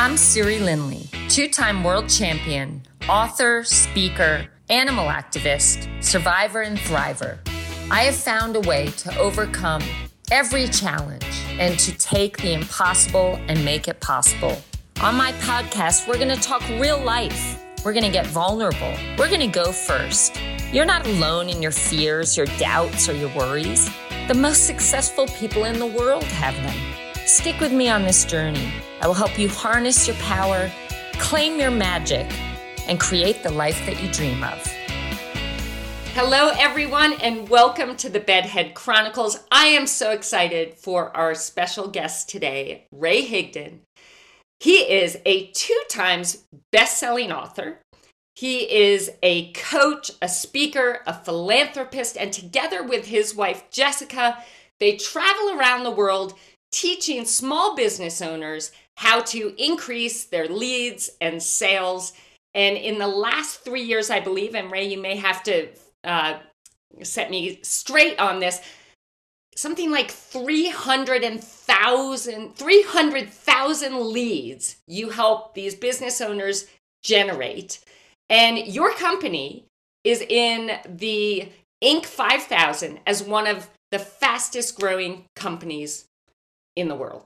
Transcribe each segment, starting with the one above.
I'm Siri Lindley, two time world champion, author, speaker, animal activist, survivor, and thriver. I have found a way to overcome every challenge and to take the impossible and make it possible. On my podcast, we're going to talk real life. We're going to get vulnerable. We're going to go first. You're not alone in your fears, your doubts, or your worries. The most successful people in the world have them. Stick with me on this journey. I will help you harness your power, claim your magic, and create the life that you dream of. Hello, everyone, and welcome to the Bedhead Chronicles. I am so excited for our special guest today, Ray Higdon. He is a two times best selling author. He is a coach, a speaker, a philanthropist, and together with his wife, Jessica, they travel around the world teaching small business owners how to increase their leads and sales. And in the last three years, I believe, and Ray, you may have to uh, set me straight on this, something like 300,000 300,000 leads you help these business owners generate. And your company is in the Inc. 5000 as one of the fastest growing companies in the world.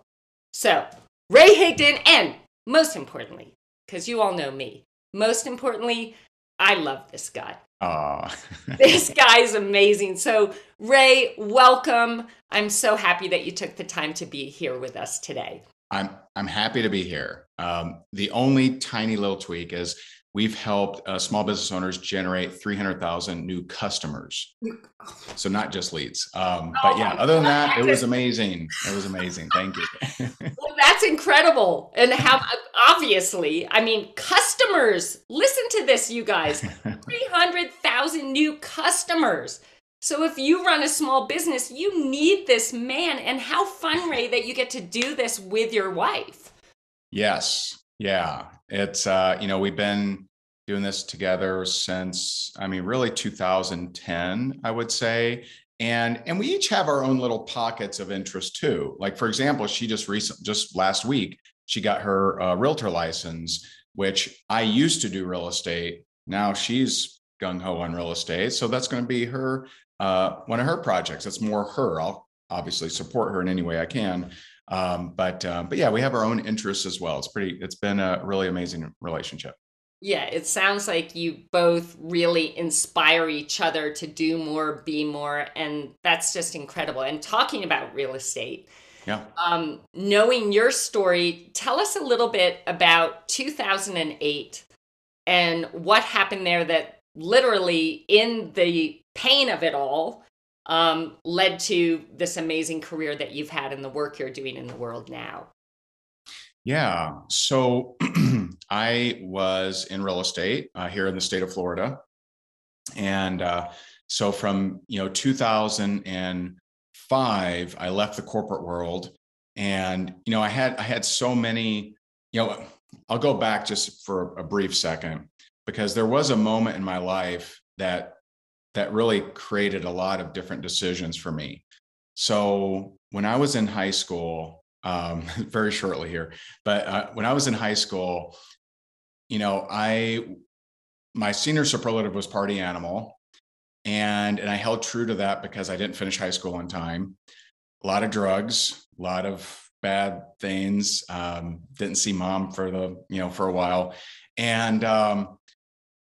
So, Ray Higdon, and most importantly, because you all know me, most importantly, I love this guy. Aw. this guy is amazing. So, Ray, welcome. I'm so happy that you took the time to be here with us today. I'm I'm happy to be here. Um, the only tiny little tweak is we've helped uh, small business owners generate 300,000 new customers. So not just leads. Um, but yeah, other than that, it was amazing. It was amazing. Thank you. well, that's incredible. And how obviously, I mean, customers, listen to this, you guys 300,000 new customers. So if you run a small business, you need this man. And how fun, Ray, that you get to do this with your wife. Yes. Yeah. It's, uh, you know, we've been doing this together since, I mean, really 2010, I would say. And, and we each have our own little pockets of interest too. Like, for example, she just recent, just last week, she got her uh, realtor license, which I used to do real estate. Now she's gung ho on real estate. So that's going to be her, uh, one of her projects. That's more her. I'll obviously support her in any way I can. Um, but um, but yeah, we have our own interests as well. It's pretty. It's been a really amazing relationship. Yeah, it sounds like you both really inspire each other to do more, be more, and that's just incredible. And talking about real estate, yeah, um, knowing your story, tell us a little bit about 2008 and what happened there. That literally, in the pain of it all, um, led to this amazing career that you've had and the work you're doing in the world now? Yeah. So I was in real estate uh, here in the state of Florida. And uh, so from, you know, 2005, I left the corporate world and, you know, I had, I had so many, you know, I'll go back just for a brief second because there was a moment in my life that that really created a lot of different decisions for me. So when I was in high school, um, very shortly here, but uh, when I was in high school, you know, I my senior superlative was party animal, and and I held true to that because I didn't finish high school on time. A lot of drugs, a lot of bad things. Um, didn't see mom for the you know for a while, and um,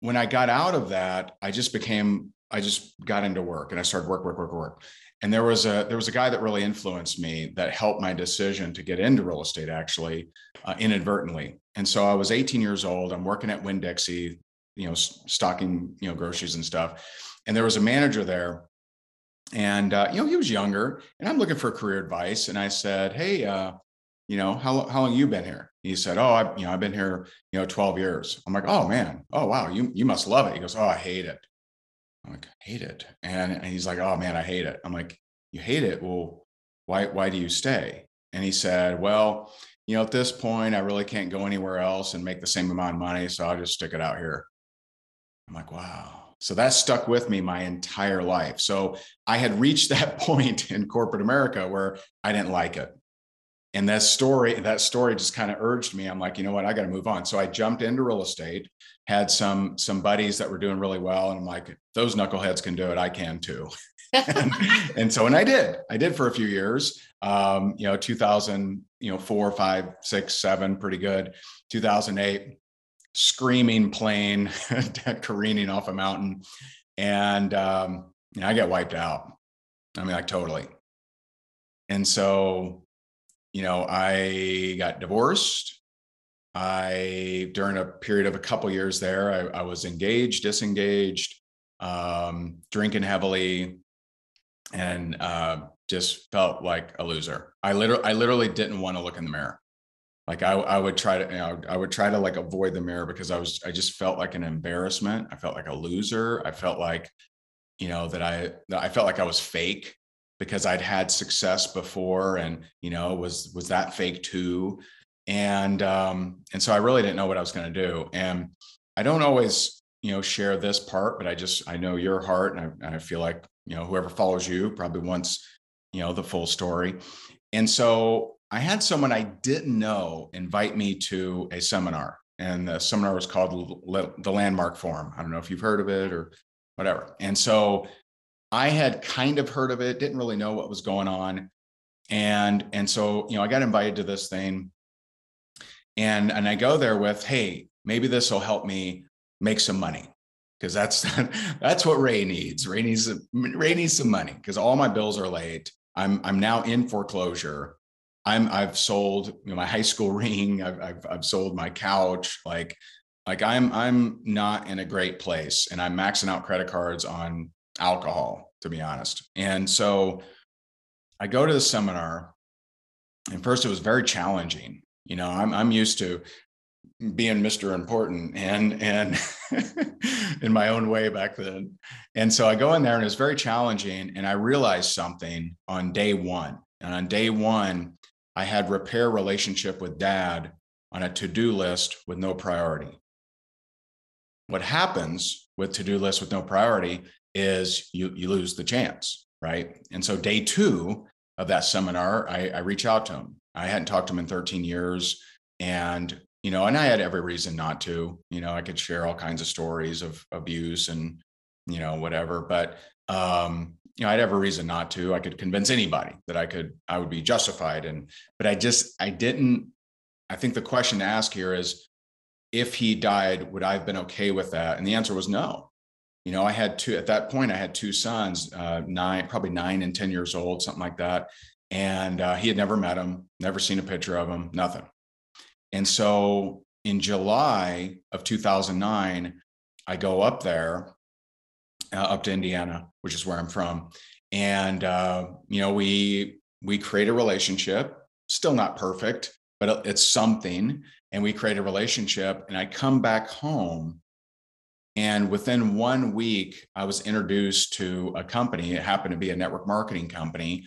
when I got out of that, I just became I just got into work and I started work, work, work, work. And there was a there was a guy that really influenced me that helped my decision to get into real estate actually uh, inadvertently. And so I was 18 years old. I'm working at Winn Dixie, you know, stocking you know groceries and stuff. And there was a manager there, and uh, you know he was younger, and I'm looking for career advice. And I said, hey, uh, you know, how how long you been here? He said, oh, I you know I've been here you know 12 years. I'm like, oh man, oh wow, you you must love it. He goes, oh, I hate it. I'm like, hate it. And, and he's like, oh man, I hate it. I'm like, you hate it? Well, why, why do you stay? And he said, well, you know, at this point, I really can't go anywhere else and make the same amount of money. So I'll just stick it out here. I'm like, wow. So that stuck with me my entire life. So I had reached that point in corporate America where I didn't like it. and that story, that story just kind of urged me. I'm like, you know what, I got to move on. So I jumped into real estate, had some some buddies that were doing really well, and I'm like, those knuckleheads can do it, I can too. and, and, so, and I did, I did for a few years. Um, you know, 2000, you know, four, five, six, seven, pretty good. 2008, screaming plane careening off a mountain, and um, you know, I get wiped out. I mean, like totally. And so you know, I got divorced. I, during a period of a couple years there, I, I was engaged, disengaged, um, drinking heavily, and uh, just felt like a loser. I literally, I literally didn't want to look in the mirror. Like I, I would try to, you know, I would try to like avoid the mirror because I was, I just felt like an embarrassment. I felt like a loser. I felt like, you know, that I, that I felt like I was fake because I'd had success before and you know was was that fake too and um and so I really didn't know what I was going to do and I don't always you know share this part but I just I know your heart and I, and I feel like you know whoever follows you probably wants you know the full story and so I had someone I didn't know invite me to a seminar and the seminar was called the landmark forum I don't know if you've heard of it or whatever and so I had kind of heard of it, didn't really know what was going on. And and so, you know, I got invited to this thing. And and I go there with, hey, maybe this will help me make some money. Because that's that's what Ray needs. Ray needs Ray needs some money because all my bills are late. I'm I'm now in foreclosure. I'm I've sold you know, my high school ring. I've, I've I've sold my couch. Like like I'm I'm not in a great place, and I'm maxing out credit cards on alcohol, to be honest. And so I go to the seminar, and first it was very challenging. You know, I'm I'm used to being Mr. Important and and in my own way back then. And so I go in there and it's very challenging. And I realized something on day one. And on day one, I had repair relationship with dad on a to-do list with no priority. What happens with to-do list with no priority is you you lose the chance, right? And so day two of that seminar, I, I reach out to him. I hadn't talked to him in 13 years, and you know, and I had every reason not to. You know, I could share all kinds of stories of abuse and you know whatever, but um, you know, I'd have a reason not to. I could convince anybody that I could, I would be justified. And, but I just, I didn't, I think the question to ask here is if he died, would I have been okay with that? And the answer was no you know, I had two at that point. I had two sons, uh, nine, probably nine and ten years old, something like that. And uh, he had never met him, never seen a picture of him, nothing. And so in July of 2009, I go up there, uh, up to Indiana, which is where I'm from, and uh, you know, we we create a relationship. Still not perfect, but it's something. And we create a relationship. And I come back home and within one week, I was introduced to a company. It happened to be a network marketing company.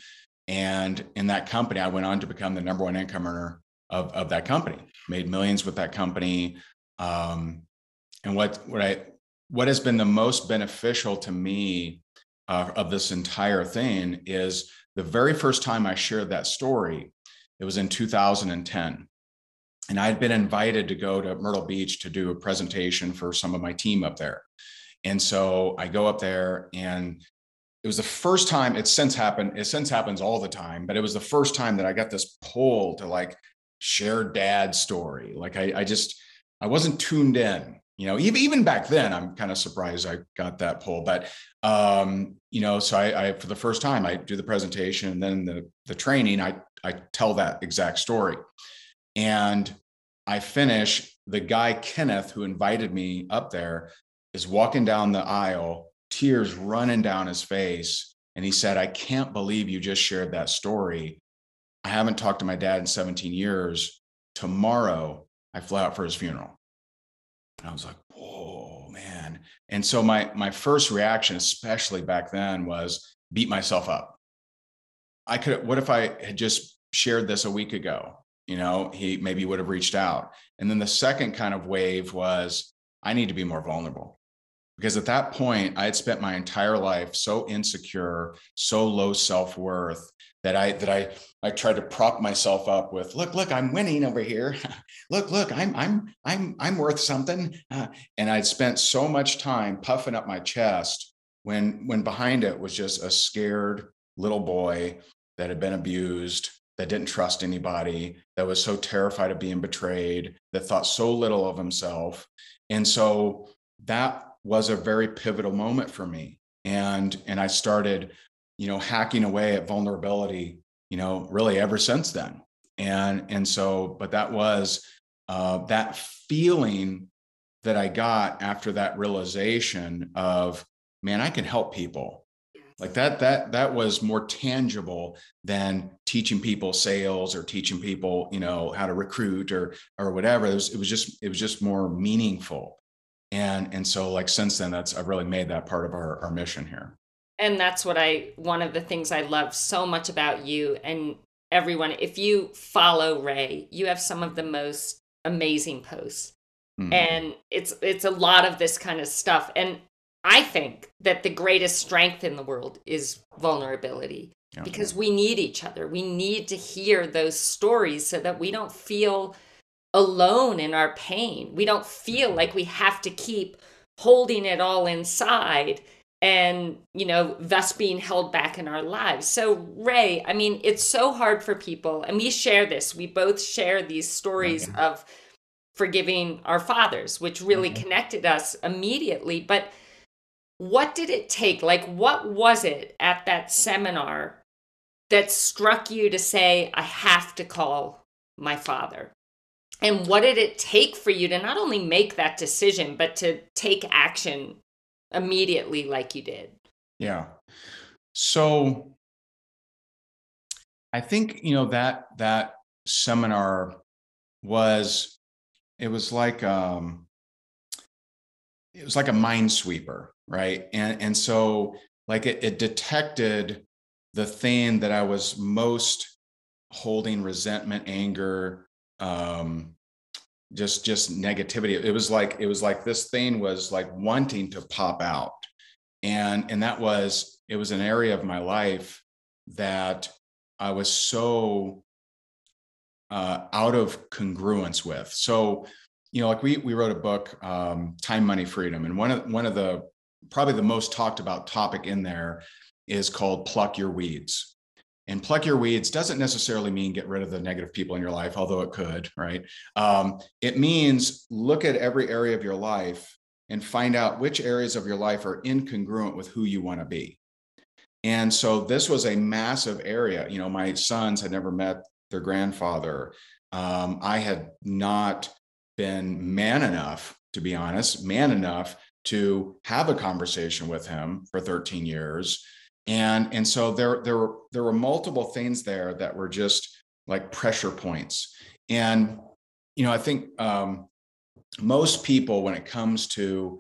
And in that company, I went on to become the number one income earner of, of that company, made millions with that company. Um, and what, what I, what has been the most beneficial to me uh, of this entire thing is the very first time I shared that story, it was in 2010 and I had been invited to go to Myrtle Beach to do a presentation for some of my team up there. And so I go up there and it was the first time it's since happened. It since happens all the time, but it was the first time that I got this pull to like share dad's story. Like I, I just, I wasn't tuned in, you know, even, even back then, I'm kind of surprised I got that pull, but, um, you know, so I, I, for the first time I do the presentation and then the, the training, I, I tell that exact story. And I finish, the guy, Kenneth, who invited me up there, is walking down the aisle, tears running down his face. And he said, I can't believe you just shared that story. I haven't talked to my dad in 17 years. Tomorrow, I fly out for his funeral. And I was like, whoa, man. And so my my first reaction, especially back then, was beat myself up. I could, what if I had just shared this a week ago? you know, he maybe would have reached out. And then the second kind of wave was, I need to be more vulnerable. Because at that point, I had spent my entire life so insecure, so low self worth that I that I I tried to prop myself up with. Look, look, I'm winning over here. look, look, I'm I'm I'm I'm worth something. Uh, and I'd spent so much time puffing up my chest when when behind it was just a scared little boy that had been abused, that didn't trust anybody, that was so terrified of being betrayed, that thought so little of himself. And so that was a very pivotal moment for me. And and I started you know, hacking away at vulnerability, you know, really ever since then. And and so, but that was uh, that feeling that I got after that realization of, man, I can help people. Like that, that that was more tangible than teaching people sales or teaching people, you know, how to recruit or or whatever. It was, it was just it was just more meaningful. And and so like since then, that's I've really made that part of our, our mission here and that's what I one of the things I love so much about you and everyone. If you follow Ray, you have some of the most amazing posts. Mm-hmm. And it's it's a lot of this kind of stuff. And I think that the greatest strength in the world is vulnerability yeah. because we need each other. We need to hear those stories so that we don't feel alone in our pain. We don't feel like we have to keep holding it all inside and you know thus being held back in our lives so ray i mean it's so hard for people and we share this we both share these stories okay. of forgiving our fathers which really okay. connected us immediately but what did it take like what was it at that seminar that struck you to say i have to call my father and what did it take for you to not only make that decision but to take action immediately like you did? Yeah. So I think, you know, that that seminar was it was like um it was like a minesweeper, right? And and so like it, it detected the thing that I was most holding resentment, anger, um, just just negativity. It was like it was like this thing was like wanting to pop out. And and that was it was an area of my life that i was so uh, out of congruence with. So you know like we we wrote a book um, time money freedom. And one of one of the probably the most talked about topic in there is called pluck your weeds and pluck your weeds doesn't necessarily mean get rid of the negative people in your life, although it could, right? Um, it means look at every area of your life and find out which areas of your life are incongruent with who you want to be. And so this was a massive area. You know, my sons had never met their grandfather. Um, I had not been man enough, to be honest, man enough to have a conversation with him for 13 years and and so there there were there were multiple things there that were just like pressure points. And you know i think um, most people when it comes to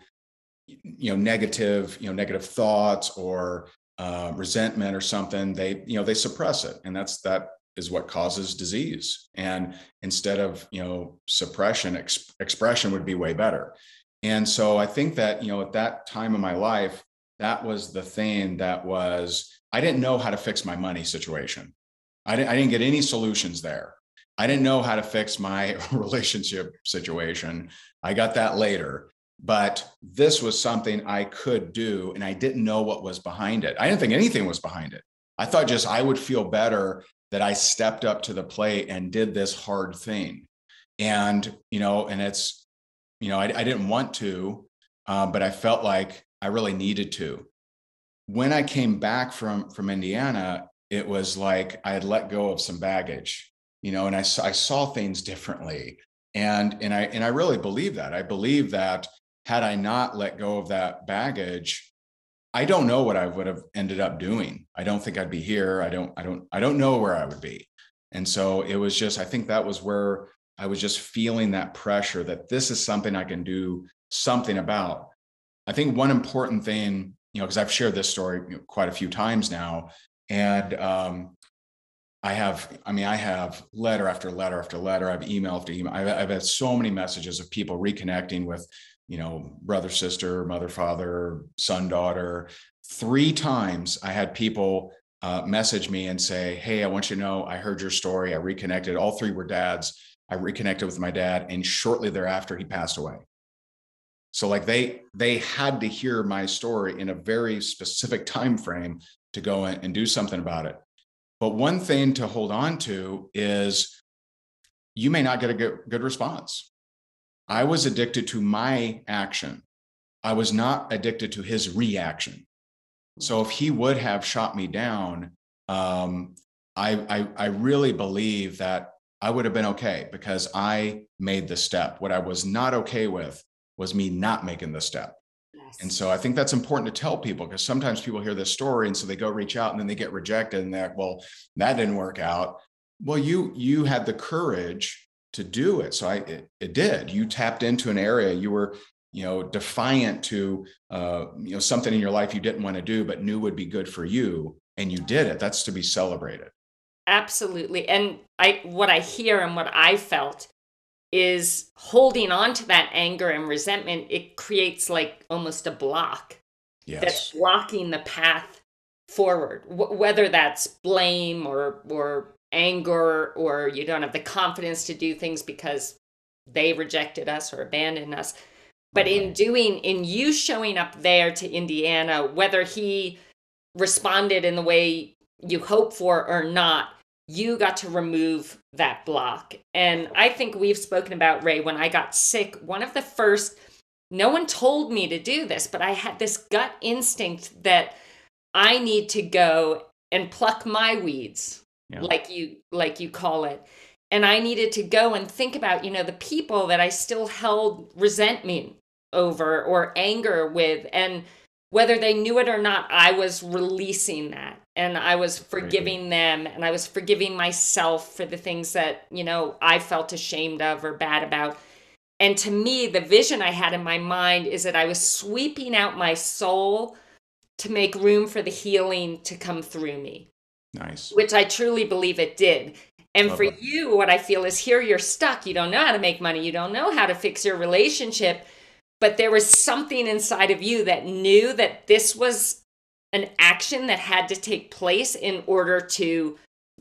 you know negative you know negative thoughts or uh, resentment or something they you know they suppress it. And that's that is what causes disease. And instead of you know suppression ex- expression would be way better. And so i think that you know at that time in my life that was the thing that was i didn't know how to fix my money situation. I didn't, I didn't get any solutions there. I didn't know how to fix my relationship situation. I got that later. But this was something i could do and i didn't know what was behind it. I didn't think anything was behind it. I thought just i would feel better that i stepped up to the plate and did this hard thing. And you know and it's you know i, I didn't want to uh, but i felt like I really needed to. When I came back from from Indiana, it was like I had let go of some baggage, you know, and I, I saw things differently. And and I and I really believe that. I believe that had I not let go of that baggage, I don't know what I would have ended up doing. I don't think I'd be here. I don't I don't I don't know where I would be. And so it was just I think that was where I was just feeling that pressure that this is something I can do something about. I think one important thing, you know, because I've shared this story you know, quite a few times now, and um, I have, I mean, I have letter after letter after letter. I've email after email. I've, I've had so many messages of people reconnecting with, you know, brother, sister, mother, father, son, daughter. Three times I had people uh, message me and say, Hey, I want you to know I heard your story. I reconnected. All three were dads. I reconnected with my dad. And shortly thereafter, he passed away. So like they they had to hear my story in a very specific time frame to go in and do something about it. But one thing to hold on to is you may not get a good, good response. I was addicted to my action. I was not addicted to his reaction. So if he would have shot me down, um, I, I, I really believe that I would have been okay because I made the step. What I was not okay with was me not making the step. Yes. And so I think that's important to tell people because sometimes people hear this story and so they go reach out and then they get rejected and they're like, well, that didn't work out. Well, you you had the courage to do it. So I it, it did. You tapped into an area you were you know defiant to uh, you know something in your life you didn't want to do but knew would be good for you and you did it that's to be celebrated absolutely and i what i hear and what i felt is holding on to that anger and resentment it creates like almost a block yes. that's blocking the path forward. W- whether that's blame or or anger or you don't have the confidence to do things because they rejected us or abandoned us. But in doing, in you showing up there to Indiana, whether he responded in the way you hope for or not, you got to remove that block. And I think we've spoken about Ray when I got sick. One of the first, no one told me to do this, but I had this gut instinct that I need to go and pluck my weeds, yeah. like you like you call it. And I needed to go and think about, you know, the people that I still held resentment over or anger with and whether they knew it or not i was releasing that and i was forgiving them and i was forgiving myself for the things that you know i felt ashamed of or bad about. And to me the vision i had in my mind is that i was sweeping out my soul to make room for the healing to come through me. Nice. Which i truly believe it did. And Love for it. you what i feel is here you're stuck. You don't know how to make money. You don't know how to fix your relationship. But there was something inside of you that knew that this was an action that had to take place in order to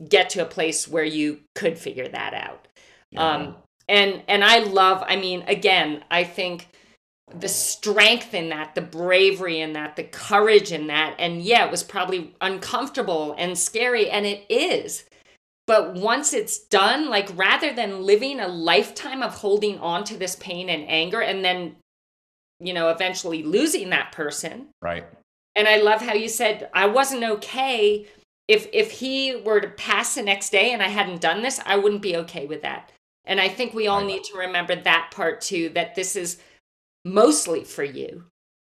get to a place where you could figure that out yeah. um, and and i love i mean again i think the strength in that the bravery in that the courage in that and yeah it was probably uncomfortable and scary and it is but once it's done like rather than living a lifetime of holding on to this pain and anger and then you know, eventually losing that person. Right. And I love how you said I wasn't okay if if he were to pass the next day and I hadn't done this, I wouldn't be okay with that. And I think we all right. need to remember that part too that this is mostly for you.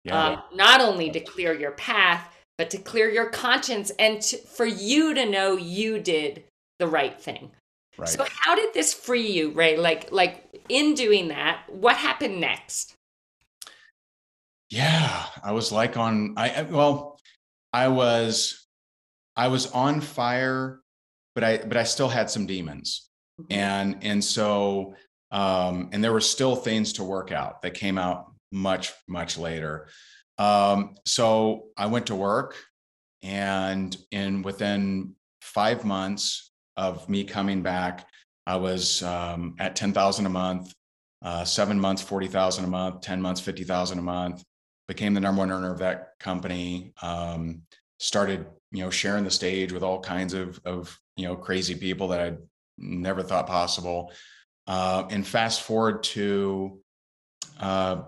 Yeah. Um, not only to clear your path, but to clear your conscience and to, for you to know you did the right thing. Right. So how did this free you, Ray? Like like in doing that, what happened next? Yeah i was like on i well i was i was on fire but i but i still had some demons. Mm-hmm. and and so um and there were still things to work out that came out much much later. Um so i went to work and in within five months of me coming back i was um, at 10000 a month uh, seven months 40000 a month 10 months 50000 a month became the number one earner of that company. Um, started, you know, sharing the stage with all kinds of of you know crazy people that I'd never thought possible. Uh, and fast forward to, uh,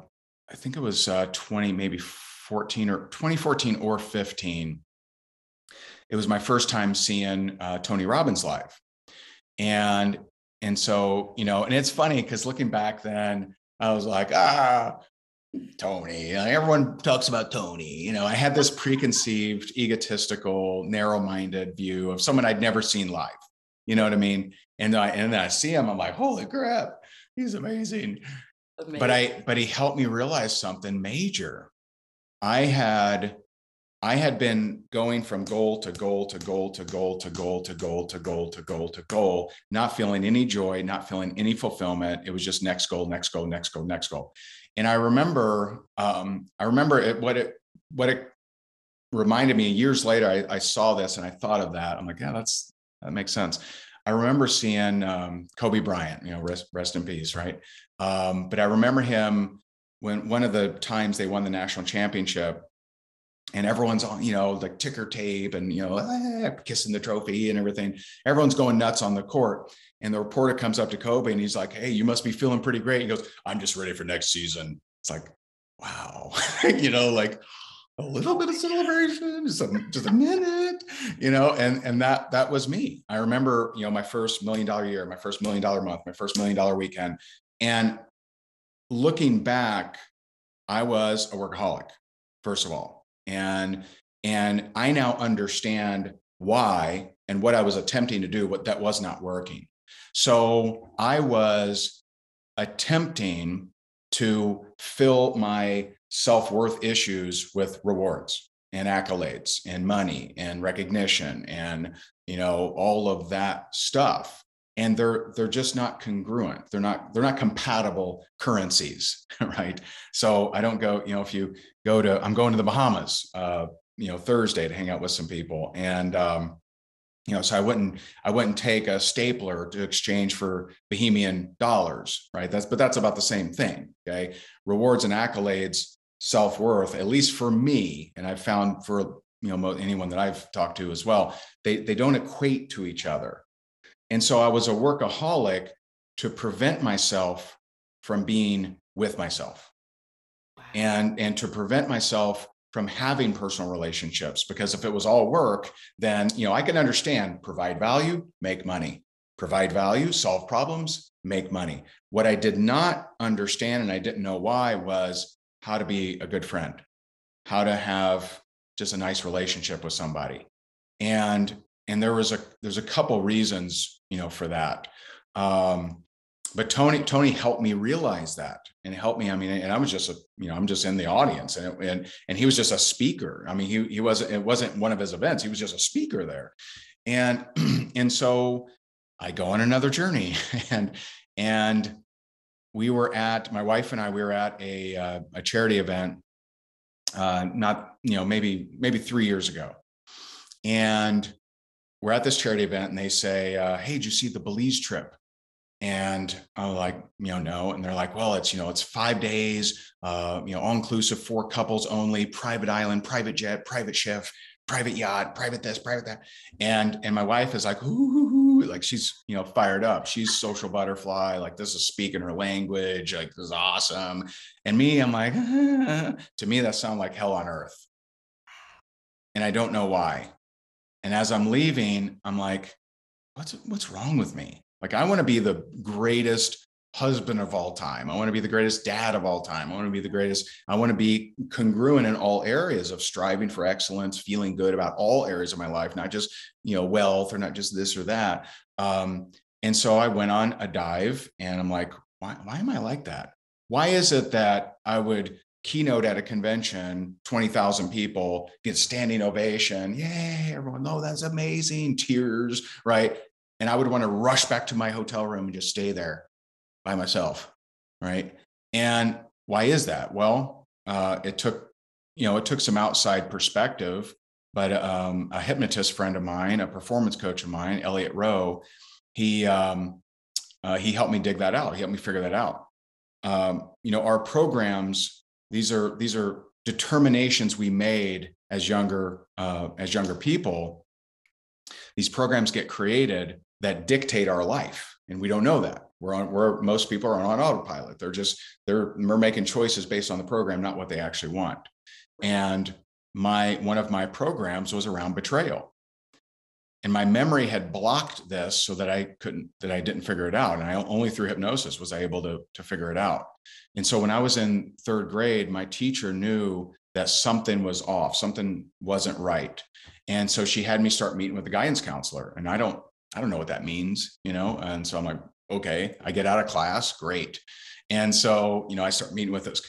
I think it was uh, 20, maybe 14 or 2014 or 15. It was my first time seeing uh, Tony Robbins live, and and so you know, and it's funny because looking back then, I was like, ah, Tony. everyone talks about Tony. You know, I had this preconceived, egotistical, narrow-minded view of someone I'd never seen live. You know what I mean? And I and then I see him, I'm like, holy crap, he's amazing. amazing. But I but he helped me realize something major. I had I had been going from goal to goal to goal to goal to goal to goal to goal to goal to goal, not feeling any joy, not feeling any fulfillment. It was just next goal, next goal, next goal, next goal. And I remember, um, I remember it, what it what it reminded me years later, I, I, saw this and I thought of that. I'm like, yeah, that's that makes sense. I remember seeing um, Kobe Bryant, you know, rest, rest in peace, right? Um, but I remember him when one of the times they won the national championship and everyone's on, you know, like ticker tape and, you know, ah, kissing the trophy and everything. Everyone's going nuts on the court. And the reporter comes up to Kobe and he's like, Hey, you must be feeling pretty great. He goes, I'm just ready for next season. It's like, wow, you know, like a little bit of celebration, just a, just a minute, you know, and and that that was me. I remember, you know, my first million dollar year, my first million dollar month, my first million dollar weekend, and looking back, I was a workaholic, first of all, and and I now understand why and what I was attempting to do, what that was not working. So I was attempting to fill my self worth issues with rewards and accolades and money and recognition and you know all of that stuff. And they're they're just not congruent. They're not they're not compatible currencies right? So i don't go you know if you go to i'm going to the bahamas uh you know thursday to hang out with some people. And um you know so i wouldn't i wouldn't take a stapler to exchange for Bahamian dollars right? That's but that's about the same thing okay? Rewards and accolades self-worth at least for me and i've found for you know anyone that i've talked to as well they they don't equate to each other. And so i was a workaholic to prevent myself from being with myself. And and to prevent myself from having personal relationships because if it was all work then you know i can understand provide value make money provide value solve problems make money what i did not understand and i didn't know why was how to be a good friend, how to have just a nice relationship with somebody. And and there was a there's a couple reasons, you know, for that. Um, but Tony Tony helped me realize that and helped me. I mean, and I was just a you know I'm just in the audience and and and he was just a speaker. I mean, he he wasn't it wasn't one of his events. He was just a speaker there, and and so I go on another journey and and we were at my wife and I. We were at a uh, a charity event, uh, not you know maybe maybe three years ago, and we're at this charity event, and they say, uh, "Hey, did you see the Belize trip?" And I'm like, you know, no. And they're like, well, it's, you know, it's five days, uh, you know, all inclusive, four couples only, private island, private jet, private chef, private yacht, private this, private that. And and my wife is like, ooh, like she's you know fired up. She's social butterfly. Like this is speaking her language. Like this is awesome. And me, I'm like, ah. to me that sounds like hell on earth. And I don't know why. And as I'm leaving, I'm like, what's what's wrong with me? Like I want to be the greatest husband of all time. I want to be the greatest dad of all time. I want to be the greatest. I want to be congruent in all areas of striving for excellence, feeling good about all areas of my life, not just you know wealth or not just this or that. Um, and so I went on a dive, and I'm like, why, why am I like that? Why is it that I would keynote at a convention, 20,000 people, get standing ovation. Yay, everyone, oh, that's amazing. Tears, right? And I would want to rush back to my hotel room and just stay there by myself, right? And why is that? Well, uh, it took, you know, it took some outside perspective, but um, a hypnotist friend of mine, a performance coach of mine, Elliott Roe, he um, uh, he helped me dig that out. He helped me figure that out. Um, you know, our programs these are these are determinations we made as younger uh, as younger people. These programs get created that dictate our life, and we don't know that we're on where most people are on autopilot. They're just they're we're making choices based on the program, not what they actually want. And my one of my programs was around betrayal. And my memory had blocked this so that I couldn't, that I didn't figure it out. And I only through hypnosis was I able to, to figure it out. And so when I was in third grade, my teacher knew that something was off, something wasn't right. And so she had me start meeting with the guidance counselor. And I don't, I don't know what that means, you know? And so I'm like, okay, I get out of class, great. And so, you know, I start meeting with this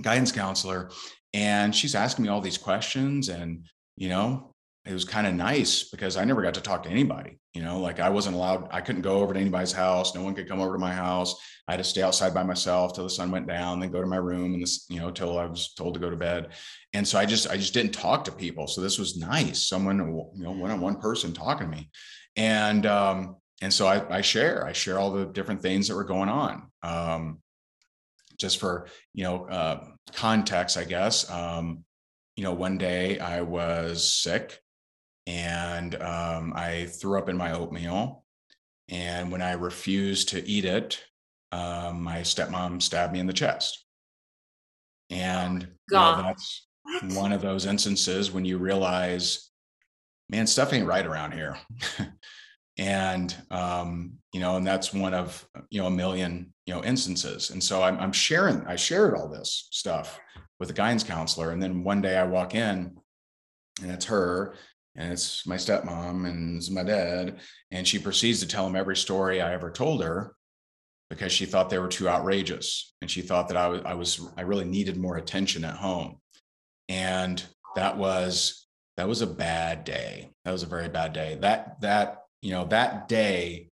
guidance counselor and she's asking me all these questions and, you know, it was kind of nice because I never got to talk to anybody. You know, like I wasn't allowed, I couldn't go over to anybody's house. No one could come over to my house. I had to stay outside by myself till the sun went down, then go to my room and this, you know, till I was told to go to bed. And so I just, I just didn't talk to people. So this was nice. Someone, you know, one on one person talking to me. And, um, and so I, I share, I share all the different things that were going on. Um, just for, you know, uh, context, I guess. Um, you know, one day I was sick and um, I threw up in my oatmeal. And when I refused to eat it, um, my stepmom stabbed me in the chest. And you know, that's one of those instances when you realize, man, stuff ain't right around here. and um, you know, and that's one of you know a million you know instances. And so I'm, I'm sharing, I shared all this stuff with the guidance counselor, and then one day I walk in, and it's her, and it's my stepmom and it's my dad. And she proceeds to tell him every story I ever told her because she thought they were too outrageous. And she thought that I was, I was, I really needed more attention at home. And that was, that was a bad day. That was a very bad day. That, that, you know, that day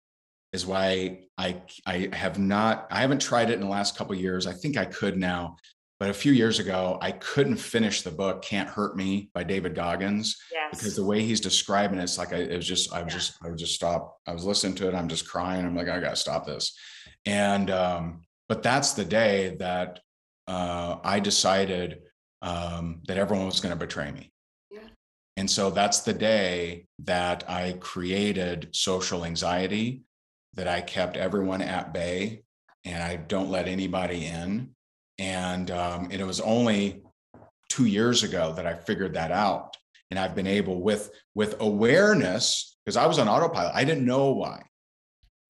is why I, I have not, I haven't tried it in the last couple years. I think I could now, but a few years ago, I couldn't finish the book "Can't Hurt Me" by David Goggins yes. because the way he's describing it, it's like I, it was just, I was yeah. just, I would just stop. I was listening to it, I'm just crying. I'm like, I gotta stop this. And um, but that's the day that uh, I decided um, that everyone was going to betray me. And so that's the day that I created social anxiety, that I kept everyone at bay, and I don't let anybody in and, um, and it was only two years ago that I figured that out. And I've been able with with awareness, because I was on autopilot. I didn't know why.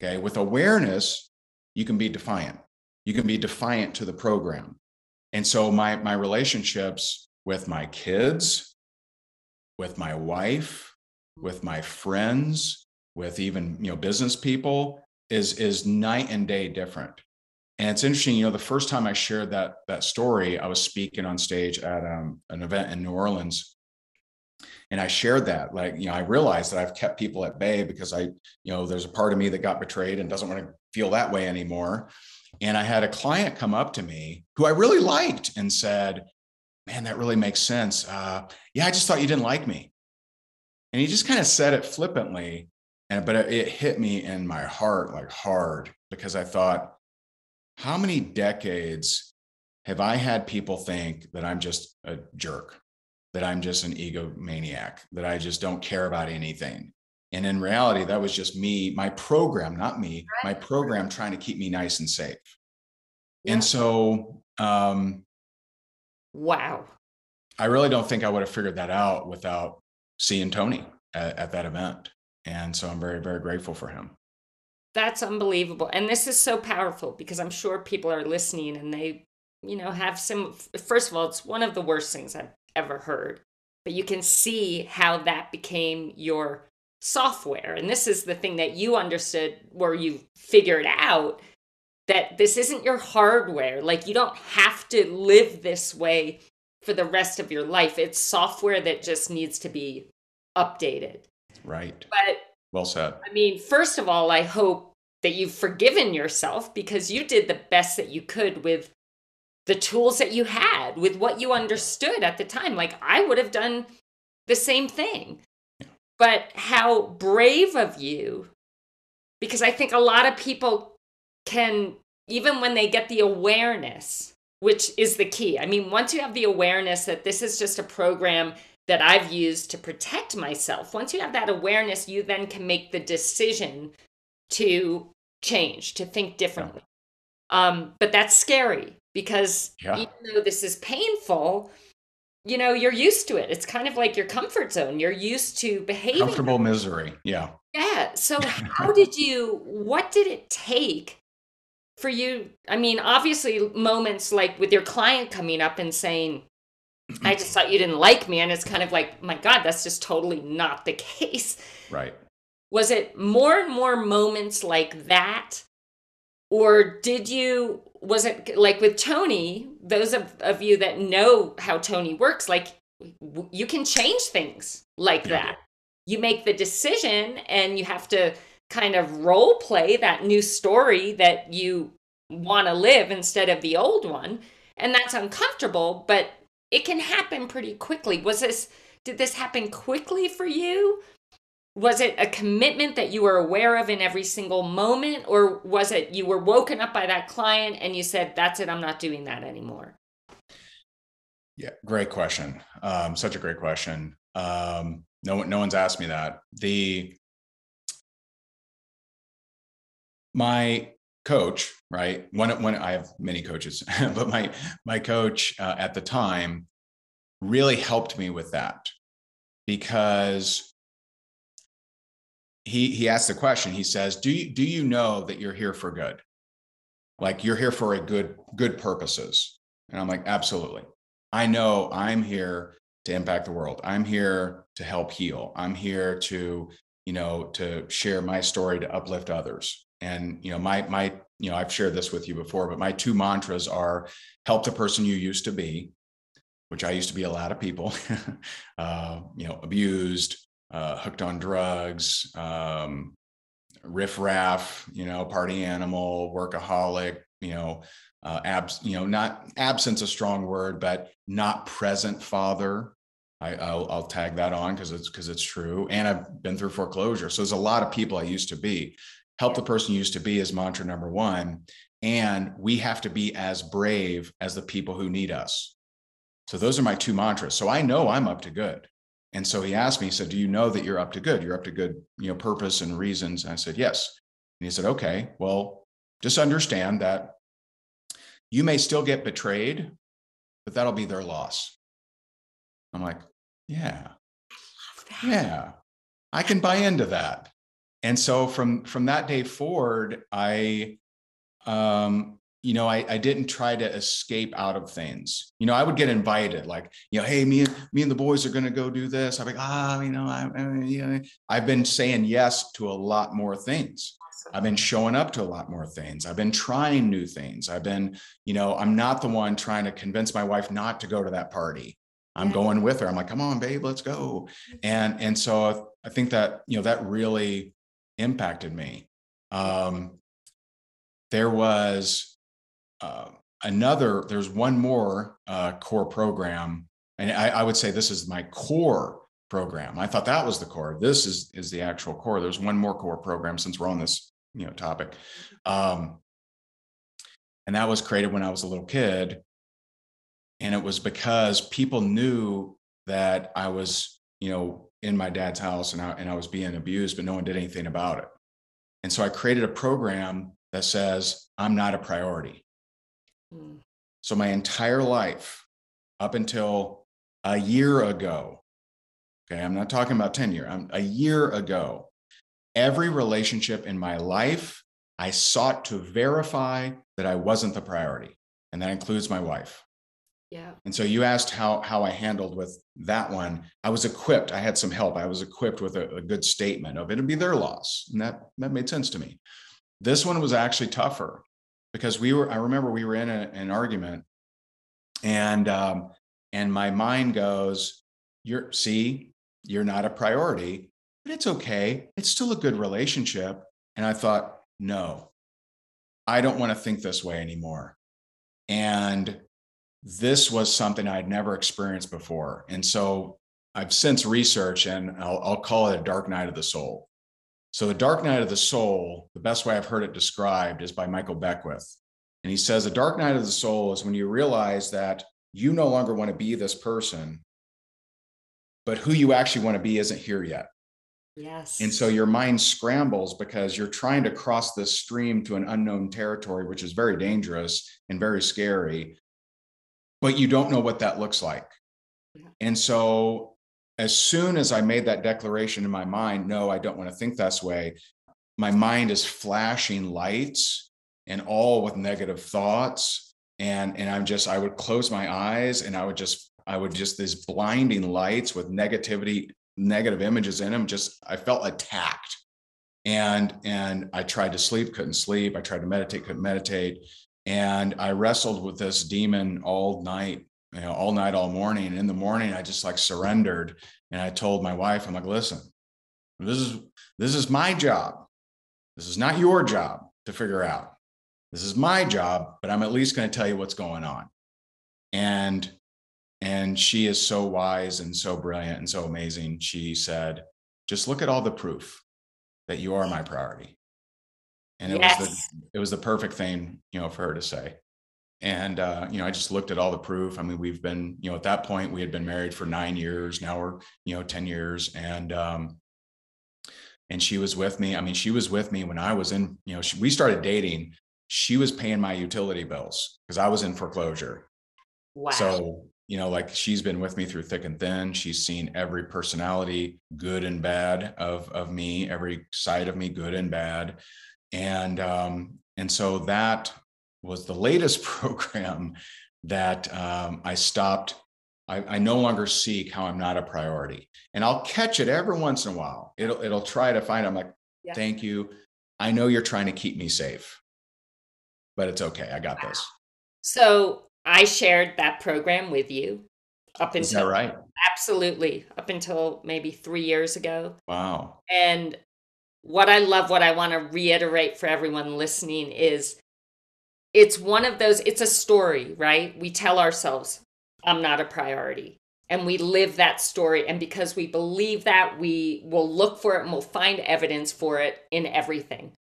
Okay. With awareness, you can be defiant. You can be defiant to the program. And so my my relationships with my kids, with my wife, with my friends, with even you know business people is is night and day different and it's interesting, you know, the first time I shared that that story, I was speaking on stage at um, an event in New Orleans, and I shared that. Like, you know, I realized that I've kept people at bay because I, you know, there's a part of me that got betrayed and doesn't want to feel that way anymore. And I had a client come up to me who I really liked and said, "Man, that really makes sense. Uh, yeah, I just thought you didn't like me." And he just kind of said it flippantly, and but it hit me in my heart like hard because I thought how many decades have I had people think that I'm just a jerk, that I'm just an egomaniac, that I just don't care about anything? And in reality, that was just me, my program, not me, my program trying to keep me nice and safe. Yeah. And so, um, wow. I really don't think I would have figured that out without seeing Tony at, at that event. And so I'm very, very grateful for him that's unbelievable and this is so powerful because i'm sure people are listening and they you know have some first of all it's one of the worst things i've ever heard but you can see how that became your software and this is the thing that you understood where you figured out that this isn't your hardware like you don't have to live this way for the rest of your life it's software that just needs to be updated right but well said. I mean, first of all, I hope that you've forgiven yourself because you did the best that you could with the tools that you had, with what you understood at the time. Like, I would have done the same thing. But how brave of you, because I think a lot of people can, even when they get the awareness, which is the key. I mean, once you have the awareness that this is just a program that I've used to protect myself. Once you have that awareness, you then can make the decision to change, to think differently. Um, but that's scary because yeah. even though this is painful, you know, you're used to it. It's kind of like your comfort zone. You're used to behaving. Comfortable misery. Yeah. Yeah. So, how did you, what did it take for you? I mean, obviously, moments like with your client coming up and saying, I just thought you didn't like me. And it's kind of like, my God, that's just totally not the case. Right. Was it more and more moments like that? Or did you, was it like with Tony, those of, of you that know how Tony works, like you can change things like yeah. that. You make the decision and you have to kind of role play that new story that you want to live instead of the old one. And that's uncomfortable, but it can happen pretty quickly. Was this, did this happen quickly for you? Was it a commitment that you were aware of in every single moment? Or was it you were woken up by that client and you said, that's it, I'm not doing that anymore? Yeah, great question. Um, such a great question. Um, no no one's asked me that. The my coach, right? When when I have many coaches, but my my coach uh, at the time really helped me with that because he he asked the question. He says, "Do you do you know that you're here for good? Like you're here for a good good purposes?" And I'm like, "Absolutely. I know I'm here to impact the world. I'm here to help heal. I'm here to, you know, to share my story to uplift others. And, you know, my, my, you know, I've shared this with you before, but my two mantras are help the person you used to be, which I used to be a lot of people, uh, you know, abused, uh, hooked on drugs, um, riff raff, you know, party animal, workaholic, you know, uh, abs, you know, not absence a strong word, but not present father. I, I'll, I'll tag that on because it's because it's true. And I've been through foreclosure, so there's a lot of people I used to be. Help the person you used to be is mantra number one, and we have to be as brave as the people who need us. So those are my two mantras. So I know I'm up to good. And so he asked me, he said, Do you know that you're up to good? You're up to good, you know, purpose and reasons. And I said, Yes. And he said, Okay, well, just understand that you may still get betrayed, but that'll be their loss. I'm like, yeah. Yeah. I can buy into that. And so from from that day forward, I um you know, I, I didn't try to escape out of things. You know, I would get invited, like, you know, hey, me and me and the boys are going to go do this. I'm like, ah, you know, I, I, you know, I've been saying yes to a lot more things. I've been showing up to a lot more things. I've been trying new things. I've been, you know, I'm not the one trying to convince my wife not to go to that party. I'm yeah. going with her. I'm like, come on, babe, let's go. And and so I think that you know that really impacted me. Um, there was uh, another. There's one more uh, core program, and I, I would say this is my core program. I thought that was the core. This is is the actual core. There's one more core program since we're on this you know topic um, and that was created when i was a little kid and it was because people knew that i was you know in my dad's house and I, and I was being abused but no one did anything about it and so i created a program that says i'm not a priority mm. so my entire life up until a year ago okay i'm not talking about 10 years i'm a year ago every relationship in my life, I sought to verify that I wasn't the priority. And that includes my wife. Yeah. And so you asked how how I handled with that one. I was equipped. I had some help. I was equipped with a, a good statement of it'd be their loss. And that that made sense to me. This one was actually tougher because we were, I remember we were in a, an argument and um, and my mind goes, You're see, you're not a priority but it's okay. It's still a good relationship. And I thought, no, I don't want to think this way anymore. And this was something I'd never experienced before. And so I've since researched and I'll, I'll call it a dark night of the soul. So, the dark night of the soul, the best way I've heard it described is by Michael Beckwith. And he says, a dark night of the soul is when you realize that you no longer want to be this person, but who you actually want to be isn't here yet. Yes. And so your mind scrambles because you're trying to cross this stream to an unknown territory, which is very dangerous and very scary, but you don't know what that looks like. And so as soon as I made that declaration in my mind, no, I don't want to think this way, my mind is flashing lights and all with negative thoughts. And, and I'm just, I would close my eyes and I would just I would just these blinding lights with negativity negative images in them, just i felt attacked and and i tried to sleep couldn't sleep i tried to meditate couldn't meditate and i wrestled with this demon all night you know all night all morning and in the morning i just like surrendered And I told my wife, I'm like, listen, this is this is my job. This is not your job to figure out. This is my job, but I'm at least going to tell you what's going on. And and she is so wise and so brilliant and so amazing. She said, just look at all the proof that you are my priority. And it yes. was the it was the perfect thing, you know, for her to say. And uh, you know, I just looked at all the proof. I mean, we've been, you know, at that point we had been married for nine years. Now we're, you know, 10 years. And um, and she was with me. I mean, she was with me when I was in, you know, she, we started dating. She was paying my utility bills because I was in foreclosure. Wow. So, you know, like she's been with me through thick and thin. She's seen every personality, good and bad, of of me, every side of me, good and bad. And um, and so that was the latest program that um, I stopped. I, I, no longer seek how I'm not a priority, and I'll catch it every once in a while. It'll it'll try to find. I'm like, yeah. thank you. I know you're trying to keep me safe, but it's okay. I got wow. this. So I shared that program with you up until right. Absolutely, up until maybe three years ago. Wow. And what I love, what I want to reiterate for everyone listening is it's one of those, it's a story, right? We tell ourselves, I'm not a priority. And we live that story. And because we believe that, we will look for it and we'll find evidence for it in everything.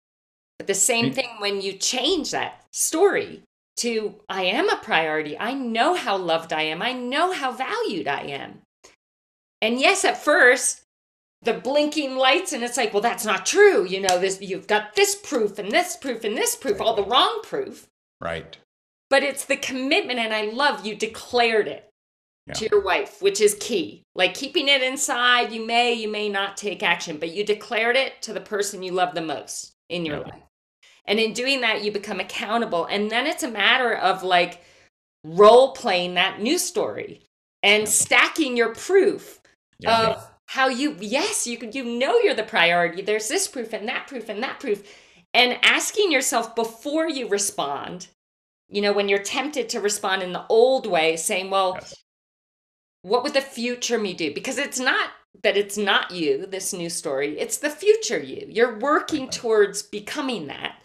But the same thing when you change that story to, I am a priority. I know how loved I am. I know how valued I am. And yes, at first, the blinking lights and it's like well that's not true you know this you've got this proof and this proof and this proof all the wrong proof Right. But it's the commitment, and I love you declared it yeah. to your wife, which is key. Like keeping it inside, you may, you may not take action, but you declared it to the person you love the most in your yeah. life. And in doing that, you become accountable. And then it's a matter of like role playing that news story and yeah. stacking your proof of how you, yes, you you know you're the priority. There's this proof and that proof and that proof and asking yourself before you respond, you know, when you're tempted to respond in the old way, saying, well, yes. what would the future me do? Because it's not that it's not you, this new story, it's the future you. You're working towards becoming that.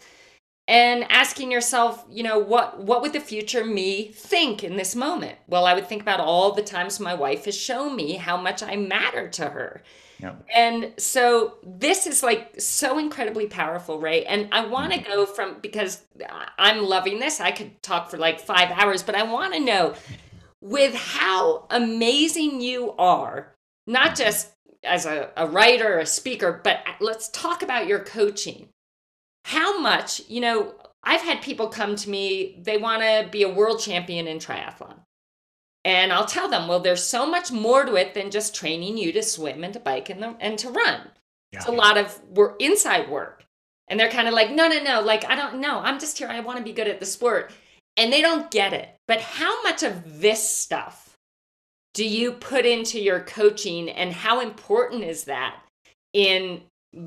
And asking yourself, you know, what what would the future me think in this moment? Well, I would think about all the times my wife has shown me how much I matter to her Yep. And so this is like so incredibly powerful, Ray. And I want to mm-hmm. go from because I'm loving this. I could talk for like five hours, but I want to know with how amazing you are, not just as a, a writer, a speaker, but let's talk about your coaching. How much, you know, I've had people come to me, they want to be a world champion in triathlon. And I'll tell them, well, there's so much more to it than just training you to swim and to bike and, the, and to run. Yeah. It's a lot of work, inside work. And they're kind of like, no, no, no. Like, I don't know. I'm just here. I want to be good at the sport. And they don't get it. But how much of this stuff do you put into your coaching? And how important is that in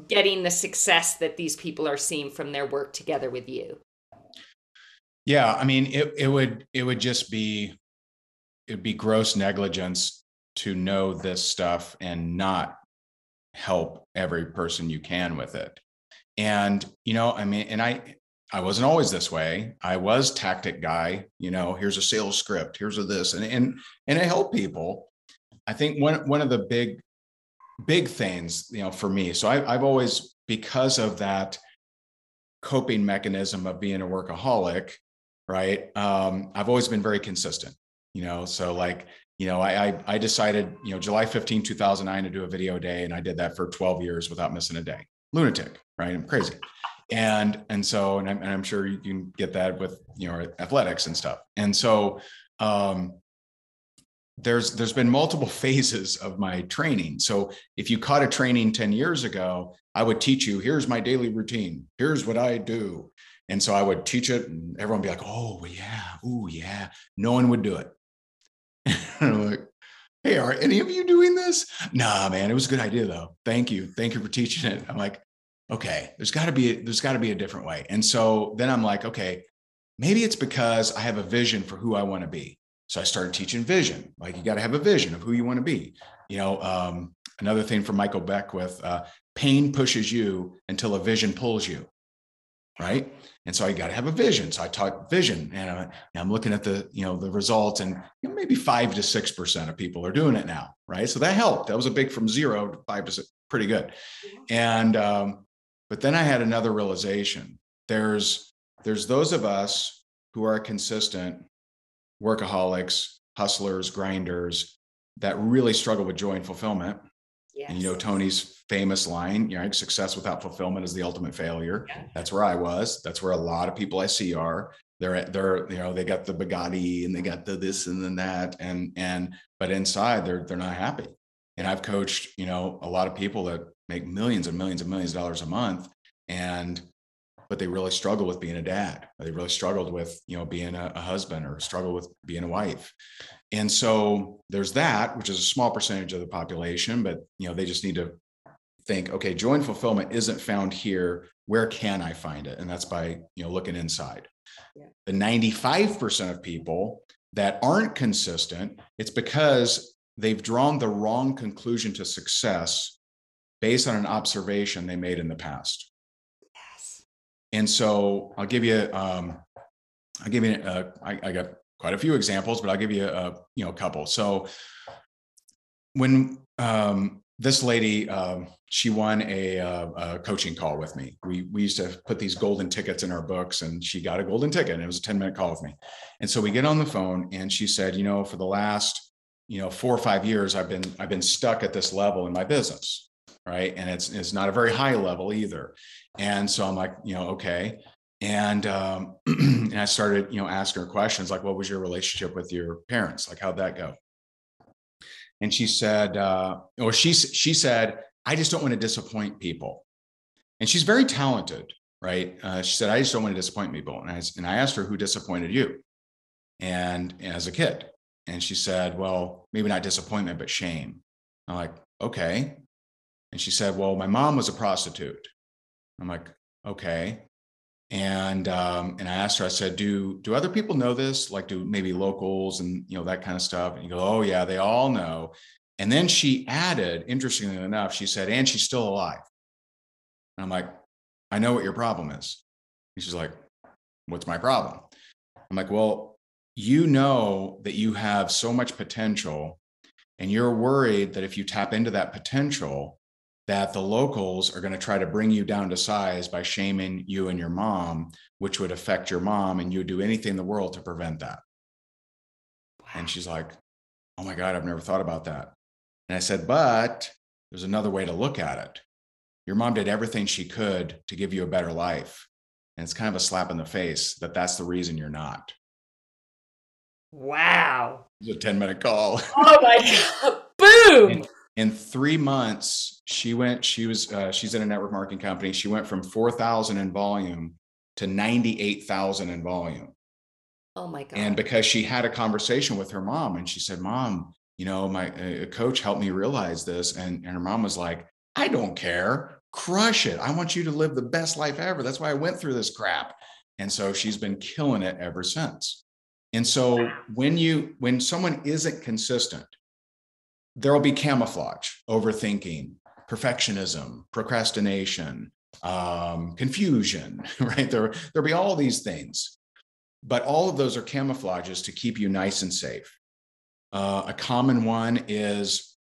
getting the success that these people are seeing from their work together with you? Yeah. I mean, it, it would, it would just be it'd be gross negligence to know this stuff and not help every person you can with it. And, you know, I mean, and I, I wasn't always this way. I was tactic guy, you know, here's a sales script, here's a this, and, and, and I help people. I think one, one of the big, big things, you know, for me, so I, I've always, because of that coping mechanism of being a workaholic, right? Um, I've always been very consistent you know? So like you know I, I i decided you know july 15 2009 to do a video day and i did that for 12 years without missing a day. Lunatic right? I'm crazy. And and so and I'm, and I'm sure you can get that with you know athletics and stuff. And so um there's there's been multiple phases of my training so if you caught a training 10 years ago i would teach you here's my daily routine here's what i do and so i would teach it and everyone would be like oh yeah oh yeah no one would do it I'm like, hey, are any of you doing this? Nah, man, it was a good idea though. Thank you. Thank you for teaching it. I'm like, okay, there's got to be, there's got to be a different way. And so then I'm like, okay, maybe it's because I have a vision for who I want to be. So I started teaching vision. Like you got to have a vision of who you want to be. You know, um, another thing from Michael Beckwith, uh, pain pushes you until a vision pulls you. Right. And so I got to have a vision. So I taught vision and I'm, I'm looking at the, you know, the results and you know, maybe five to 6% of people are doing it now. Right. So that helped. That was a big from zero to five percent, pretty good. And, um, but then I had another realization. There's, there's those of us who are consistent workaholics, hustlers, grinders that really struggle with joy and fulfillment. Yes. And you know Tony's famous line, you know, success without fulfillment is the ultimate failure. Yeah. That's where I was. That's where a lot of people I see are. They're they're you know they got the Bugatti and they got the this and then that and and but inside they're they're not happy. And I've coached you know a lot of people that make millions and millions and millions of dollars a month and but they really struggle with being a dad. They really struggled with, you know, being a, a, husband or struggle with being a wife. And so there's that, which is a small percentage of the population, but you know, they just need to think, okay, joy and fulfillment isn't found here. Where can I find it? And that's by, you know, looking inside. Yeah. The 95% of people that aren't consistent, it's because they've drawn the wrong conclusion to success based on an observation they made in the past. And so I'll give you, um, I'll give you, uh, I, I got quite a few examples, but I'll give you a, you know, a couple. So when um, this lady, um, she won a, uh, a, coaching call with me. We, we used to put these golden tickets in our books and she got a golden ticket and it was a 10 minute call with me. And so we get on the phone and she said, you know, for the last, you know, four or five years, I've been, I've been stuck at this level in my business right? And it's it's not a very high level either. And so i'm like you know okay. And um and i started you know asking her questions like what was your relationship with your parents? Like how'd that go? And she said uh or she she said i just don't want to disappoint people. And she's very talented right? Uh, she said i just don't want to disappoint people. And i and i asked her who disappointed you? And as a kid. And she said well maybe not disappointment but shame. I'm like okay and she said, Well, my mom was a prostitute. I'm like, Okay. And um, and I asked her, I said, Do do other people know this? Like, do maybe locals and you know that kind of stuff? And you go, Oh yeah, they all know. And then she added, interestingly enough, she said, and she's still alive. And I'm like, I know what your problem is. And she's like, What's my problem? I'm like, Well, you know that you have so much potential, and you're worried that if you tap into that potential, that the locals are going to try to bring you down to size by shaming you and your mom, which would affect your mom, and you would do anything in the world to prevent that. Wow. And she's like, Oh my God, I've never thought about that. And I said, But there's another way to look at it. Your mom did everything she could to give you a better life. And it's kind of a slap in the face that that's the reason you're not. Wow. It was a 10 minute call. Oh my God. Boom. And, in three months she went she was uh, she's in a network marketing company. She went from 4000 in volume to 98000 in volume. Oh my god. and because she had a conversation with her mom and she said mom you know my uh, coach helped me realize this. And, and her mom was like i don't care. Crush it. I want you to live the best life ever. That's why i went through this crap. And so she's been killing it ever since. And so when you when someone isn't consistent there will be camouflage, overthinking, perfectionism, procrastination, um, confusion, right? There, there'll be all these things. But all of those are camouflages to keep you nice and safe. Uh, a common one is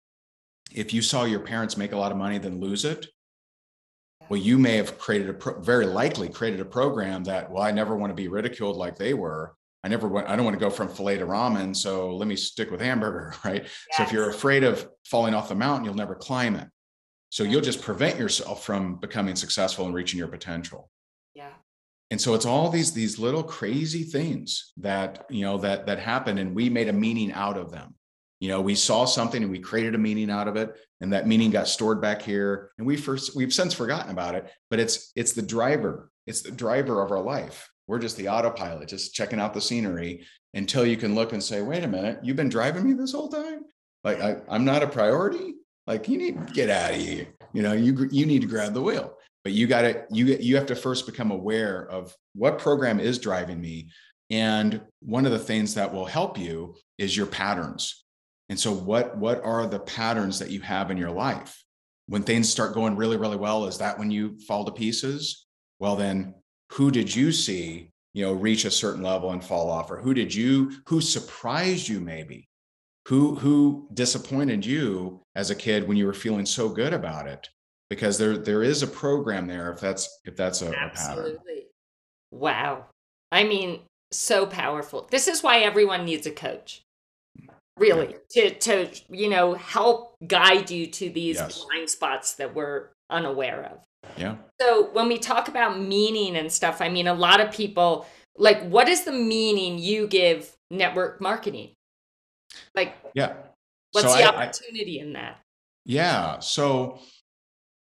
if you saw your parents make a lot of money, then lose it. Well, you may have created a pro- very likely created a program that, well, I never want to be ridiculed like they were. I never want, I don't want to go from filet to ramen. So let me stick with hamburger, right? Yes. So if you're afraid of falling off the mountain, you'll never climb it. So you'll just prevent yourself from becoming successful and reaching your potential. Yeah. And so it's all these these little crazy things that, you know, that that happen and we made a meaning out of them. You know, we saw something and we created a meaning out of it and that meaning got stored back here and we first we've since forgotten about it, but it's it's the driver. It's the driver of our life. We're just the autopilot, just checking out the scenery until you can look and say, wait a minute, you've been driving me this whole time? Like I, I'm not a priority? Like you need to get out of here. You know, you you need to grab the wheel. But you got to you you have to first become aware of what program is driving me. And one of the things that will help you is your patterns. And so what what are the patterns that you have in your life? When things start going really really well, is that when you fall to pieces? Well then who did you see, you know, reach a certain level and fall off or who did you who surprised you maybe? Who who disappointed you as a kid when you were feeling so good about it? Because there there is a program there if that's if that's a, a pattern. Wow. I mean, so powerful. This is why everyone needs a coach. Really, to to you know help guide you to these yes. blind spots that we're unaware of. Yeah. So when we talk about meaning and stuff, I mean a lot of people like what is the meaning you give network marketing? Like Yeah. What's so the I, opportunity I, in that? Yeah. So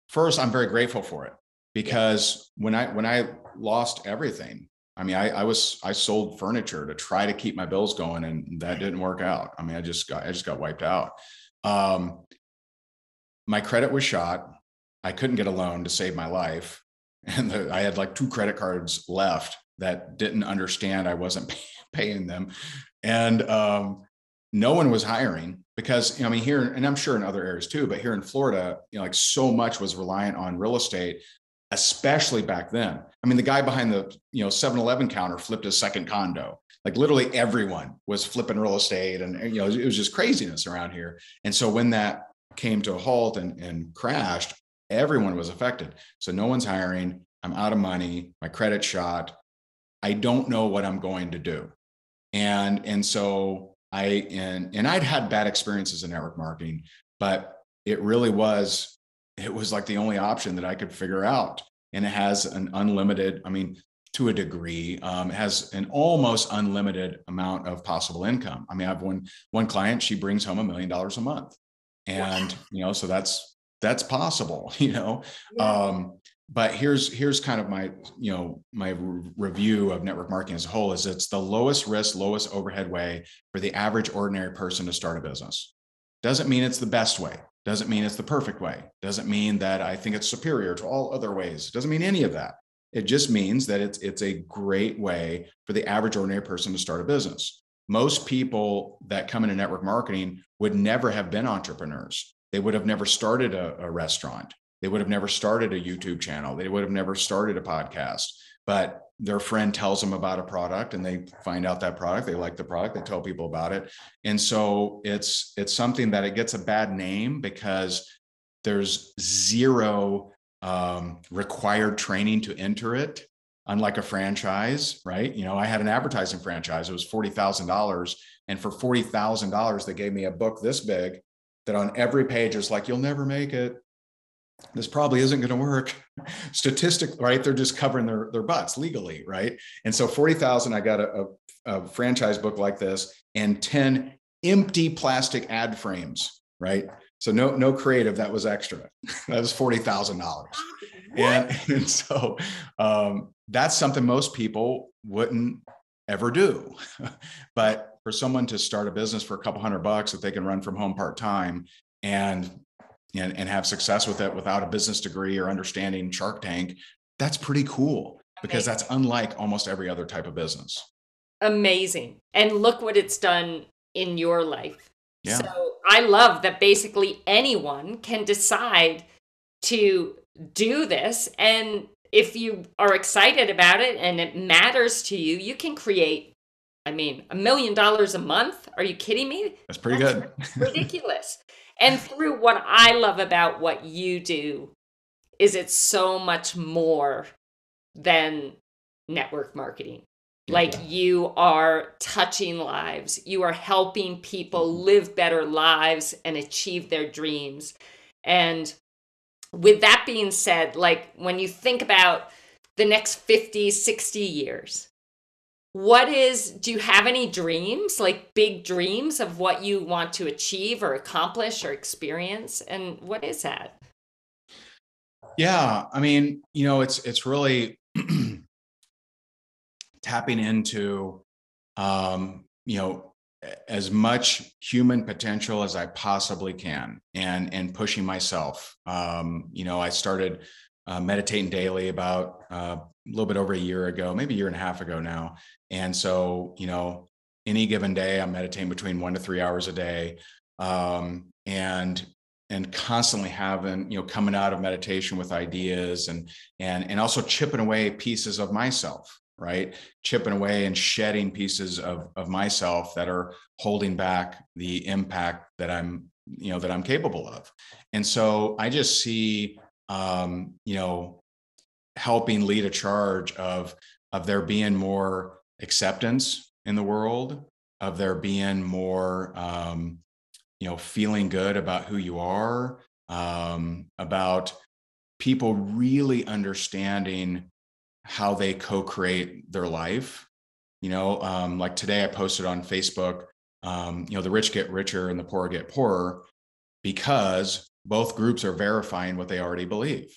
first I'm very grateful for it because when I when I lost everything, I mean, I, I, was I sold furniture to try to keep my bills going, and that didn't work out. I mean, I just got I just got wiped out. Um, my credit was shot. I couldn't get a loan to save my life, and the, I had like two credit cards left that didn't understand I wasn't paying them, and um, no one was hiring because you know, I mean here, and I'm sure in other areas too, but here in Florida, you know, like so much was reliant on real estate especially back then. I mean, the guy behind the you know 7-Eleven counter flipped a second condo. Like literally everyone was flipping real estate, and you know it was just craziness around here. And so when that came to a halt and, and crashed, everyone was affected. So no one's hiring. I'm out of money. My credit shot. I don't know what I'm going to do. And and so I and and I'd had bad experiences in network marketing, but it really was it was like the only option that I could figure out. And it has an unlimited, I mean, to a degree, um, has an almost unlimited amount of possible income. I mean, I have one one client, she brings home a million dollars a month. And, wow. you know, so that's that's possible, you know. Yeah. Um, but here's here's kind of my you know my re- review of network marketing as a whole is it's the lowest risk lowest overhead way for the average ordinary person to start a business doesn't mean it's the best way doesn't mean it's the perfect way. Doesn't mean that I think it's superior to all other ways. Doesn't mean any of that. It just means that it's it's a great way for the average ordinary person to start a business. Most people that come into network marketing would never have been entrepreneurs. They would have never started a, a restaurant. They would have never started a YouTube channel. They would have never started a podcast. But their friend tells them about a product and they find out that product they like the product they tell people about it and so it's it's something that it gets a bad name because there's zero um, required training to enter it unlike a franchise right you know i had an advertising franchise it was $40000 and for $40000 they gave me a book this big that on every page is like you'll never make it. This probably isn't going to work. Statistically right? They're just covering their, their butts legally right? And so 40000 i got a, a, a, franchise book like this and 10 empty plastic ad frames right? So no no creative that was extra. That was $40000 and, and so um, that's something most people wouldn't ever do. But for someone to start a business for a couple hundred bucks that they can run from home part-time and and, and have success with it without a business degree or understanding Shark Tank, that's pretty cool because that's unlike almost every other type of business. Amazing. And look what it's done in your life. Yeah. So I love that basically anyone can decide to do this. And if you are excited about it and it matters to you, you can create, I mean, a million dollars a month. Are you kidding me? That's pretty That's good. ridiculous. And through what I love about what you do is it's so much more than network marketing. Like you are touching lives, you are helping people mm-hmm. live better lives and achieve their dreams. And with that being said, like when you think about the next 50, 60 years, what is do you have any dreams like big dreams of what you want to achieve or accomplish or experience? And what is that? Yeah i mean you know it's it's really tapping into um you know as much human potential as i possibly can and and pushing myself. Um you know i started uh, meditating daily about uh, a little bit over a year ago, maybe a year and a half ago now. And so, you know, any given day, I'm meditating between one to three hours a day, um, and and constantly having, you know, coming out of meditation with ideas and and and also chipping away pieces of myself, right? Chipping away and shedding pieces of of myself that are holding back the impact that I'm, you know, that I'm capable of. And so I just see, um, you know, helping lead a charge of of there being more acceptance in the world, of there being more, um, you know, feeling good about who you are, um, about people really understanding how they co-create their life. You know, um, like today I posted on Facebook, um, you know, the rich get richer and the poor get poorer because both groups are verifying what they already believe.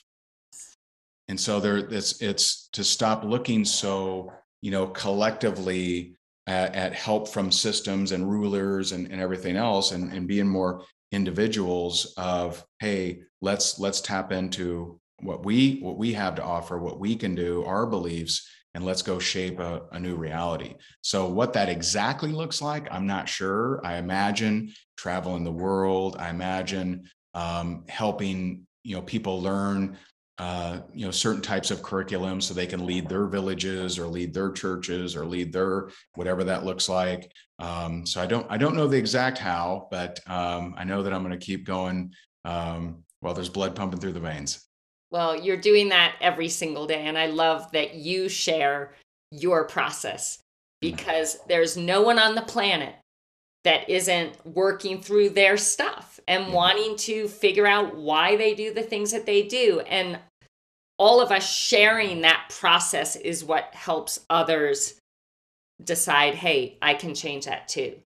And so there it's it's to stop looking so, you know, collectively at, at help from systems and rulers and, and everything else and, and being more individuals of, hey, let's let's tap into what we what we have to offer, what we can do, our beliefs, and let's go shape a, a, new reality. So, what that exactly looks like, I'm not sure. I imagine traveling the world. I imagine um, helping you know people learn uh, you know certain types of curriculum so they can lead their villages or lead their churches or lead their whatever that looks like um, so i don't i don't know the exact how but um, i know that i'm going to keep going um, while there's blood pumping through the veins well, you're doing that every single day. And I love that you share your process mm. because there's no one on the planet that isn't working through their stuff and mm-hmm. wanting to figure out why they do the things that they do. And all of us sharing that process is what helps others decide, hey, I can change that too.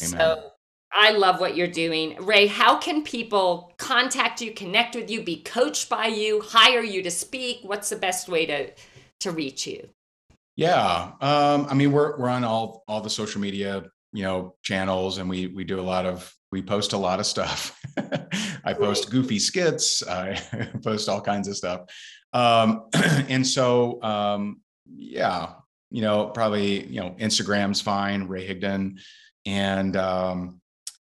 Amen. So I love what you're doing. Ray, how can people contact you, connect with you, be coached by you, hire you to speak? What's the best way to to reach you? Yeah. Um, I mean, we're we're on all all the social media, you know, channels and we we do a lot of we post a lot of stuff. I post goofy skits, I post all kinds of stuff. Um, and so um, yeah, you know, probably, you know, Instagram's fine, Ray Higdon. And um,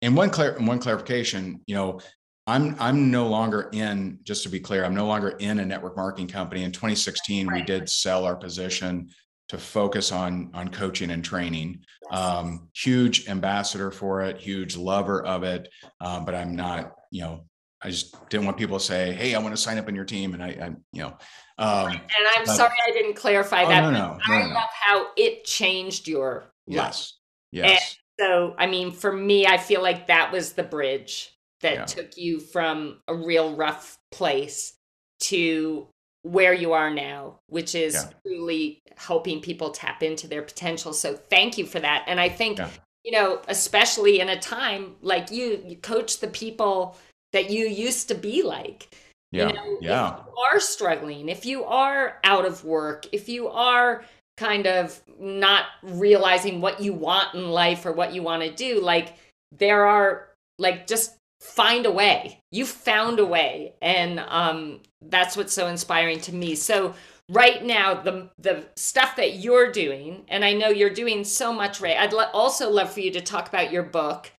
and one clar- one clarification, you know, I'm I'm no longer in. Just to be clear, I'm no longer in a network marketing company. In 2016, right. we did sell our position to focus on on coaching and training. Um, huge ambassador for it, huge lover of it, um, but I'm not. You know, I just didn't want people to say, "Hey, I want to sign up in your team," and I, I you know. Um, and I'm but, sorry I didn't clarify oh, that. No, no, no, I no, love how it changed your yes, life. yes. So, I mean, for me, I feel like that was the bridge that yeah. took you from a real rough place to where you are now, which is yeah. truly helping people tap into their potential. So, thank you for that. And I think, yeah. you know, especially in a time like you, you coach the people that you used to be like. Yeah. You know, yeah. If you are struggling, if you are out of work, if you are kind of not realizing what you want in life or what you want to do like there are like just find a way you found a way and um that's what's so inspiring to me so right now the the stuff that you're doing and i know you're doing so much ray i'd lo- also love for you to talk about your book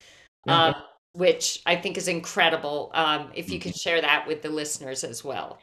um, which i think is incredible um, if you could mm-hmm. share that with the listeners as well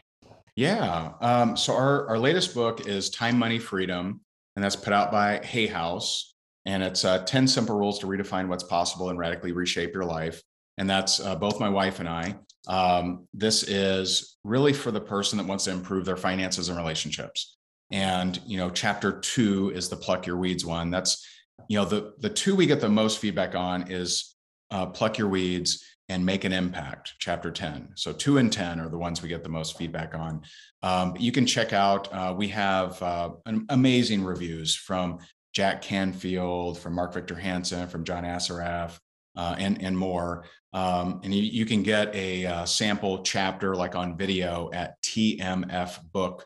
yeah um, so our, our latest book is time money freedom and that's put out by Hay House. And it's uh, 10 simple rules to redefine what's possible and radically reshape your life. And that's uh, both my wife and I. Um, this is really for the person that wants to improve their finances and relationships. And, you know, chapter two is the pluck your weeds one. That's, you know, the, the two we get the most feedback on is uh, pluck your weeds and make an impact chapter 10 so 2 and 10 are the ones we get the most feedback on um, you can check out uh, we have uh, amazing reviews from jack canfield from mark victor hansen from john assaraf uh, and, and more um, and you, you, can get a uh, sample chapter like on video at tmfbook.com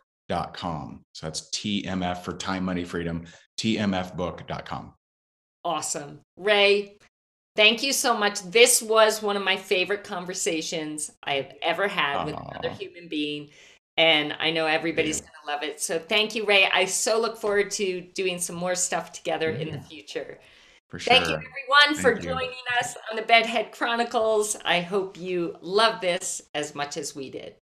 so that's tmf for time money freedom tmfbook.com awesome ray Thank you so much. This was one of my favorite conversations I have ever had with another human being. and I know everybody's going to love it. So thank you, Ray. I so look forward to doing some more stuff together yeah. in the future. For sure. Thank you, everyone, thank for you. joining us on the Bedrock Chronicles. I hope you love this as much as we did.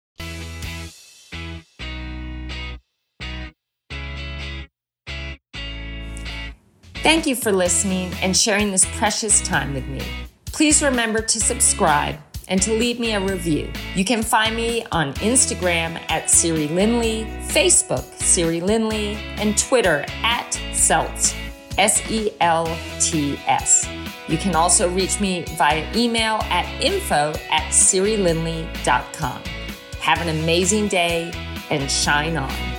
Thank you for listening and sharing this precious time with me. Please remember to subscribe and to leave me a review. You can find me on Instagram at Siri Lindley, Facebook Siri Lindley, and Twitter at Selts, S E L T S. You can also reach me via email at info at SiriLindley.com. Have an amazing day and shine on.